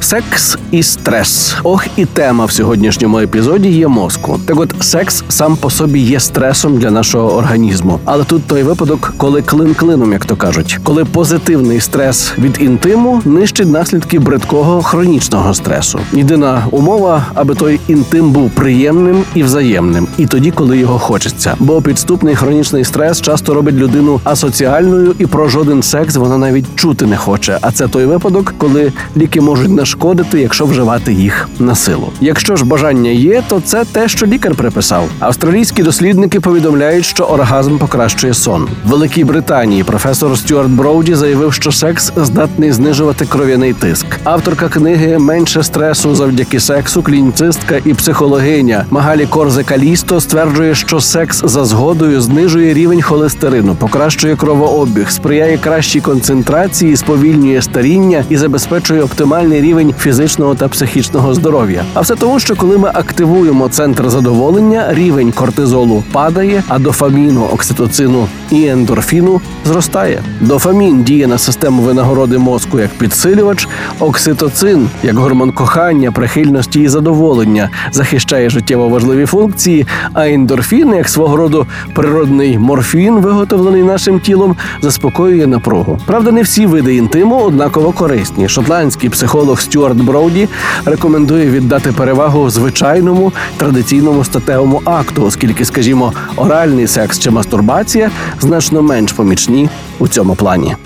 Секс і стрес. Ох, і тема в сьогоднішньому епізоді є мозку. Так от секс сам по собі є стресом для нашого організму. Але тут той випадок, коли клин клином, як то кажуть, коли позитивний стрес від інтиму нищить наслідки бридкого хронічного стресу. Єдина умова, аби той інтим був приємним і взаємним, і тоді, коли його хочеться. Бо підступний хронічний стрес часто робить людину асоціальною, і про жоден секс вона навіть чути не хоче. А це той випадок, коли ліки можуть нашкодити, якщо вживати їх на силу. Якщо ж бажання є, то це те, що лікар приписав. Австралійські дослідники повідомляють, що оргазм покращує сон. В Великій Британії професор Стюарт Броуді заявив, що секс здатний знижувати кров'яний тиск. Авторка книги Менше стресу завдяки сексу, клініцистка і психологиня Магалі Корзе Калісто стверджує, що секс за згодою знижує рівень холестерину, покращує кровообіг, сприяє кращій концентрації, сповільнює старіння і забезпечує оптимальний рівень фізичного та психічного здоров'я. А все тому, що коли ми активуємо центр задоволення, рівень кортизолу падає, а дофаміну, окситоцину і ендорфіну зростає. Дофамін діє на систему винагороди мозку як підсилювач, окситоцин як гормон кохання, прихильності і задоволення, захищає життєво важливі функції. А ендорфін, як свого роду природний морфін, виготовлений нашим тілом, заспокоює напругу. Правда, не всі види інтиму однаково корисні. Шотландський психолог Стюарт Броуді рекомендує віддати перевагу звичайному традиційному статевому акту, оскільки, скажімо, оральний секс чи мастурбація значно менш помічні у цьому плані.